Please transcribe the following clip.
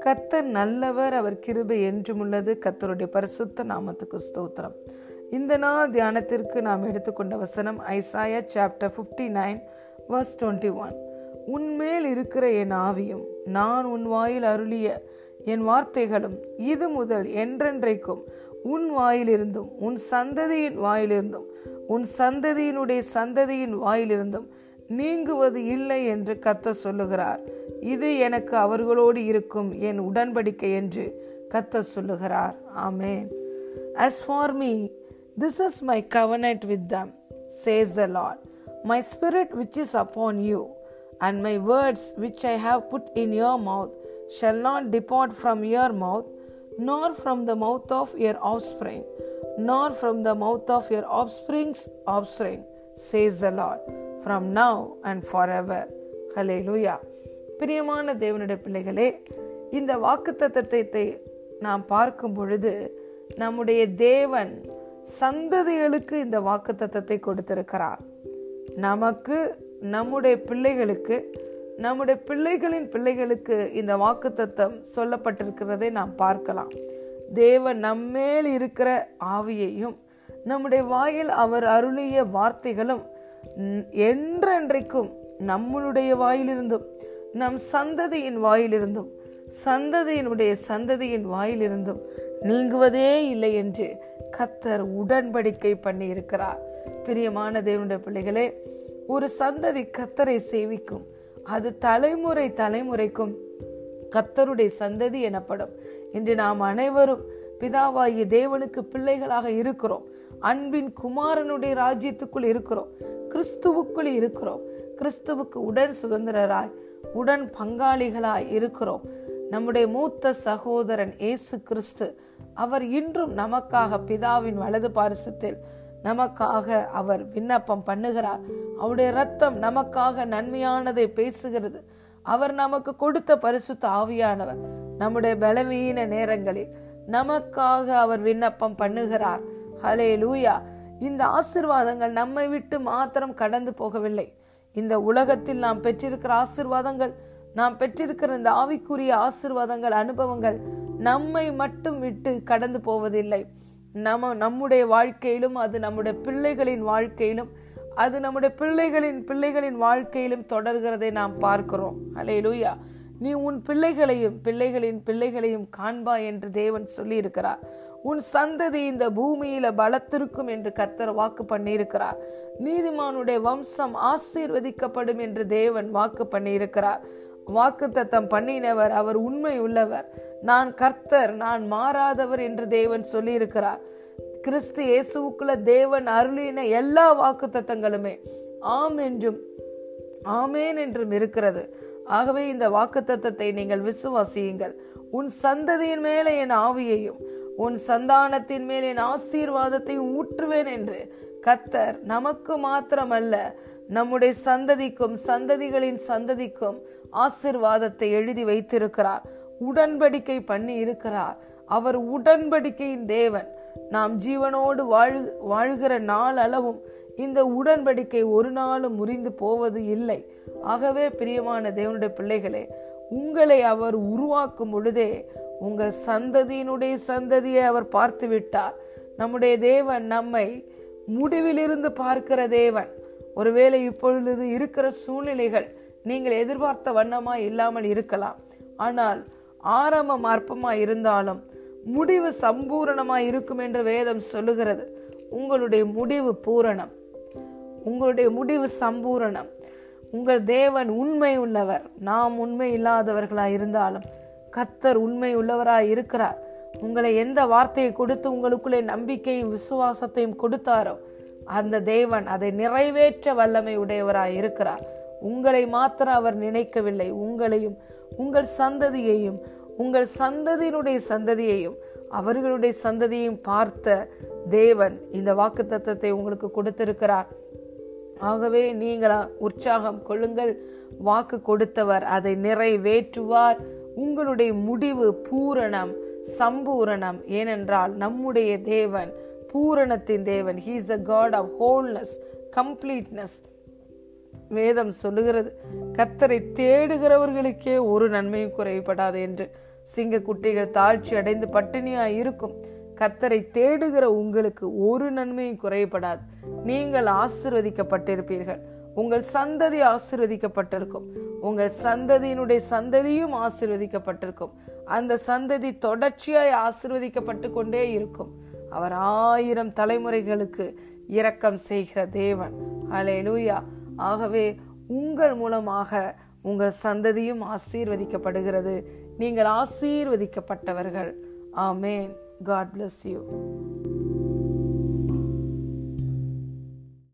கத்தர் நல்லவர் அவர் கிருபை என்றும் உள்ளது. கத்தருடைய பரிசுத்த நாமத்துக்கு ஸ்தோத்திரம். இந்த நாள் தியானத்திற்கு நாம் எடுத்துக்கொண்ட வசனம் Isaiah chapter fifty nine verse twenty one உன்மேல் இருக்கிற என் ஆவியும் நான் உன் வாயில் அருளிய என் வார்த்தைகளும் இது முதல் என்றென்றைக்கும் உன் வாயிலிருந்தும் உன் சந்ததியின் வாயிலிருந்தும் உன் சந்ததியினுடைய சந்ததியின் வாயிலிருந்தும் நீங்குவது இல்லை என்று கத்த சொல்லுகிறார் இது எனக்கு அவர்களோடு இருக்கும் என் உடன்படிக்கை என்று கத்த சொல்லுகிறார் ஆமேன் As for me, this is my covenant with them, says the Lord. My spirit which is upon you, and my words which I have put in your mouth, shall not depart from your mouth, nor from the mouth of your offspring, nor from the mouth of your offspring's offspring, says the Lord, from now and forever hallelujah பிரியமான தேவனுடைய பிள்ளைகளே இந்த வாக்கு தத்தத்தை நாம் பார்க்கும் பொழுது நம்முடைய தேவன் சந்ததிகளுக்கு இந்த வாக்கு தத்தத்தை கொடுத்திருக்கிறார். நமக்கு நம்முடைய பிள்ளைகளுக்கு நம்முடைய பிள்ளைகளின் பிள்ளைகளுக்கு இந்த வாக்கு தத்தம் சொல்லப்பட்டிருக்கிறதை நாம் பார்க்கலாம். தேவன் நம்மேல் இருக்கிற ஆவியையும் நம்முடைய வாயில் அவர் அருளிய வார்த்தைகளும் என்றென்றைக்கும் நம்மளுடைய வாயிலிருந்தும் நம் சந்ததியின் வாயிலிருந்தும் சந்ததியினுடைய சந்ததியின் வாயிலிருந்தும் நீங்குவதே இல்லை என்று கத்தர் உடன்படிக்கை பண்ணி இருக்கிறார் பிரியமான தேவனுடைய பிள்ளைகளே ஒரு சந்ததி கத்தரை சேவிக்கும். அது தலைமுறை தலைமுறைக்கும் கத்தருடைய சந்ததி எனப்படும். இன்று நாம் அனைவரும் பிதாவாகிய தேவனுக்கு பிள்ளைகளாக இருக்கிறோம். அன்பின் குமாரனுடைய ராஜ்யத்துக்குள் இருக்கிறோம். கிறிஸ்துவுக்குள் இருக்கிறோம். கிறிஸ்துவுக்கு உடன் சுதந்திரராய் உடன் பங்காளிகளாய் இருக்கிறோம். நம்முடைய மூத்த சகோதரன் இயேசு கிறிஸ்து அவர் இன்றும் நமக்காக பிதாவின் வலது பாரிசத்தில் நமக்காக அவர் விண்ணப்பம் பண்ணுகிறார். அவருடைய ரத்தம் நமக்காக நன்மையானதை பேசுகிறது. அவர் நமக்கு கொடுத்த பரிசுத்த ஆவியானவர் நம்முடைய பலவீன நேரங்களில் நமக்காக அவர் விண்ணப்பம் பண்ணுகிறார். ஹலே லூயா இந்த ஆசிர்வாதங்கள் நம்மை விட்டு மாத்திரம் கடந்து போகவில்லை. இந்த உலகத்தில் நாம் பெற்றிருக்கிற ஆசிர்வாதங்கள் நாம் பெற்றிருக்கிற இந்த ஆவிக்குரிய ஆசிர்வாதங்கள் அனுபவங்கள் நம்மை மட்டும் விட்டு கடந்து போவதில்லை. நம்ம நம்முடைய வாழ்க்கையிலும் அது நம்முடைய பிள்ளைகளின் வாழ்க்கையிலும் அது நம்முடைய பிள்ளைகளின் பிள்ளைகளின் வாழ்க்கையிலும் தொடர்கிறதை நாம் பார்க்கிறோம். அலே லூயா நீ உன் பிள்ளைகளையும் பிள்ளைகளின் பிள்ளைகளையும் காண்பா என்று தேவன் சொல்லியிருக்கிறார். உன் சந்ததி இந்த பூமியில பலத்திருக்கும் என்று கத்தர் வாக்கு பண்ணியிருக்கிறார். நீதிமானுடைய வம்சம் ஆசீர்வதிக்கப்படும் என்று தேவன் வாக்கு பண்ணியிருக்கிறார். வாக்கு தத்தம் பண்ணினவர் அவர் உண்மை உள்ளவர். நான் கர்த்தர் நான் மாறாதவர் என்று தேவன் சொல்லியிருக்கிறார். கிறிஸ்து இயேசுக்குள்ள தேவன் அருளின எல்லா வாக்கு தத்தங்களுமே ஆம் என்றும் ஆமேன் என்றும் இருக்கிறது. ஆகவே இந்த வாக்குத்தத்தை நீங்கள் விசுவாசியுங்கள். உன் சந்ததியின் மேலே என் ஆவியையும் உன் சந்தானத்தின் மேல் என் ஆசீர்வாதத்தை ஊற்றுவேன் என்று கத்தர் நமக்கு மாத்திரமல்ல நம்முடைய சந்ததிக்கும் சந்ததிகளின் சந்ததிக்கும் ஆசிர்வாதத்தை எழுதி வைத்திருக்கிறார். உடன்படிக்கை பண்ணி இருக்கிறார். அவர் உடன்படிக்கையின் தேவன். நாம் ஜீவனோடு வாழ் வாழ்கிற நாள் அளவும் இந்த உடன்படிக்கை ஒரு நாளும் முறிந்து போவது இல்லை. ஆகவே பிரியமான தேவனுடைய பிள்ளைகளே உங்களை அவர் உருவாக்கும் பொழுதே உங்கள் சந்ததியினுடைய சந்ததியை அவர் பார்த்து விட்டார் நம்முடைய தேவன் நம்மை முடிவிலிருந்து பார்க்கிற தேவன். ஒருவேளை இப்பொழுது இருக்கிற சூழ்நிலைகள் நீங்கள் எதிர்பார்த்த வண்ணமாய் இல்லாமல் இருக்கலாம். ஆனால் ஆரம்பம் அற்பமாய் இருந்தாலும் முடிவு சம்பூரணமாய் இருக்கும் என்று வேதம் சொல்லுகிறது. உங்களுடைய முடிவு பூரணம். உங்களுடைய முடிவு சம்பூரணம். உங்கள் தேவன் உண்மை உள்ளவர். நாம் உண்மை இல்லாதவர்களாய் இருந்தாலும் கத்தர் உண்மை உள்ளவராய் இருக்கிறார். உங்களை எந்த வார்த்தையை கொடுத்து உங்களுக்குள்ளே நம்பிக்கையும் விசுவாசத்தையும் கொடுத்தாரோ அந்த தேவன் அதை நிறைவேற்ற வல்லமை உடையவராய் இருக்கிறார். உங்களை மாத்திரம் அவர் நினைக்கவில்லை. உங்களையும் உங்கள் சந்ததியையும் உங்கள் சந்ததியினுடைய சந்ததியையும் அவர்களுடைய சந்ததியையும் பார்த்த தேவன் இந்த வாக்கு தத்துவத்தை உங்களுக்கு கொடுத்திருக்கிறார். ஆகவே நீங்கள் உற்சாகம் கொள்ளுங்கள். வாக்கு கொடுத்தவர் அதை நிறைவேற்றுவார். உங்களுடைய முடிவு பூரணம் சம்பூரணம். ஏனென்றால் நம்முடைய தேவன் பூரணத்தின் தேவன். He is a God of wholeness completeness வேதம் சொல்லுகிறது கத்தரை தேடுகிறவர்களுக்கே ஒரு நன்மையும் குறைபடாது என்று. சிங்க குட்டிகள் தாழ்ச்சி அடைந்து பட்டினியாக இருக்கும். கத்தரை தேடுகிற உங்களுக்கு ஒரு நன்மையும் குறையப்படாது. நீங்கள் ஆசிர்வதிக்கப்பட்டிருப்பீர்கள். உங்கள் சந்ததி ஆசிர்வதிக்கப்பட்டிருக்கும். உங்கள் சந்ததியினுடைய சந்ததியும் ஆசிர்வதிக்கப்பட்டிருக்கும். அந்த சந்ததி தொடர்ச்சியாய் ஆசிர்வதிக்கப்பட்டு கொண்டே இருக்கும். அவர் ஆயிரம் தலைமுறைகளுக்கு இரக்கம் செய்கிற தேவன். அலே லூயா ஆகவே உங்கள் மூலமாக உங்கள் சந்ததியும் ஆசீர்வதிக்கப்படுகிறது. நீங்கள் ஆசீர்வதிக்கப்பட்டவர்கள். ஆமேன். God bless you.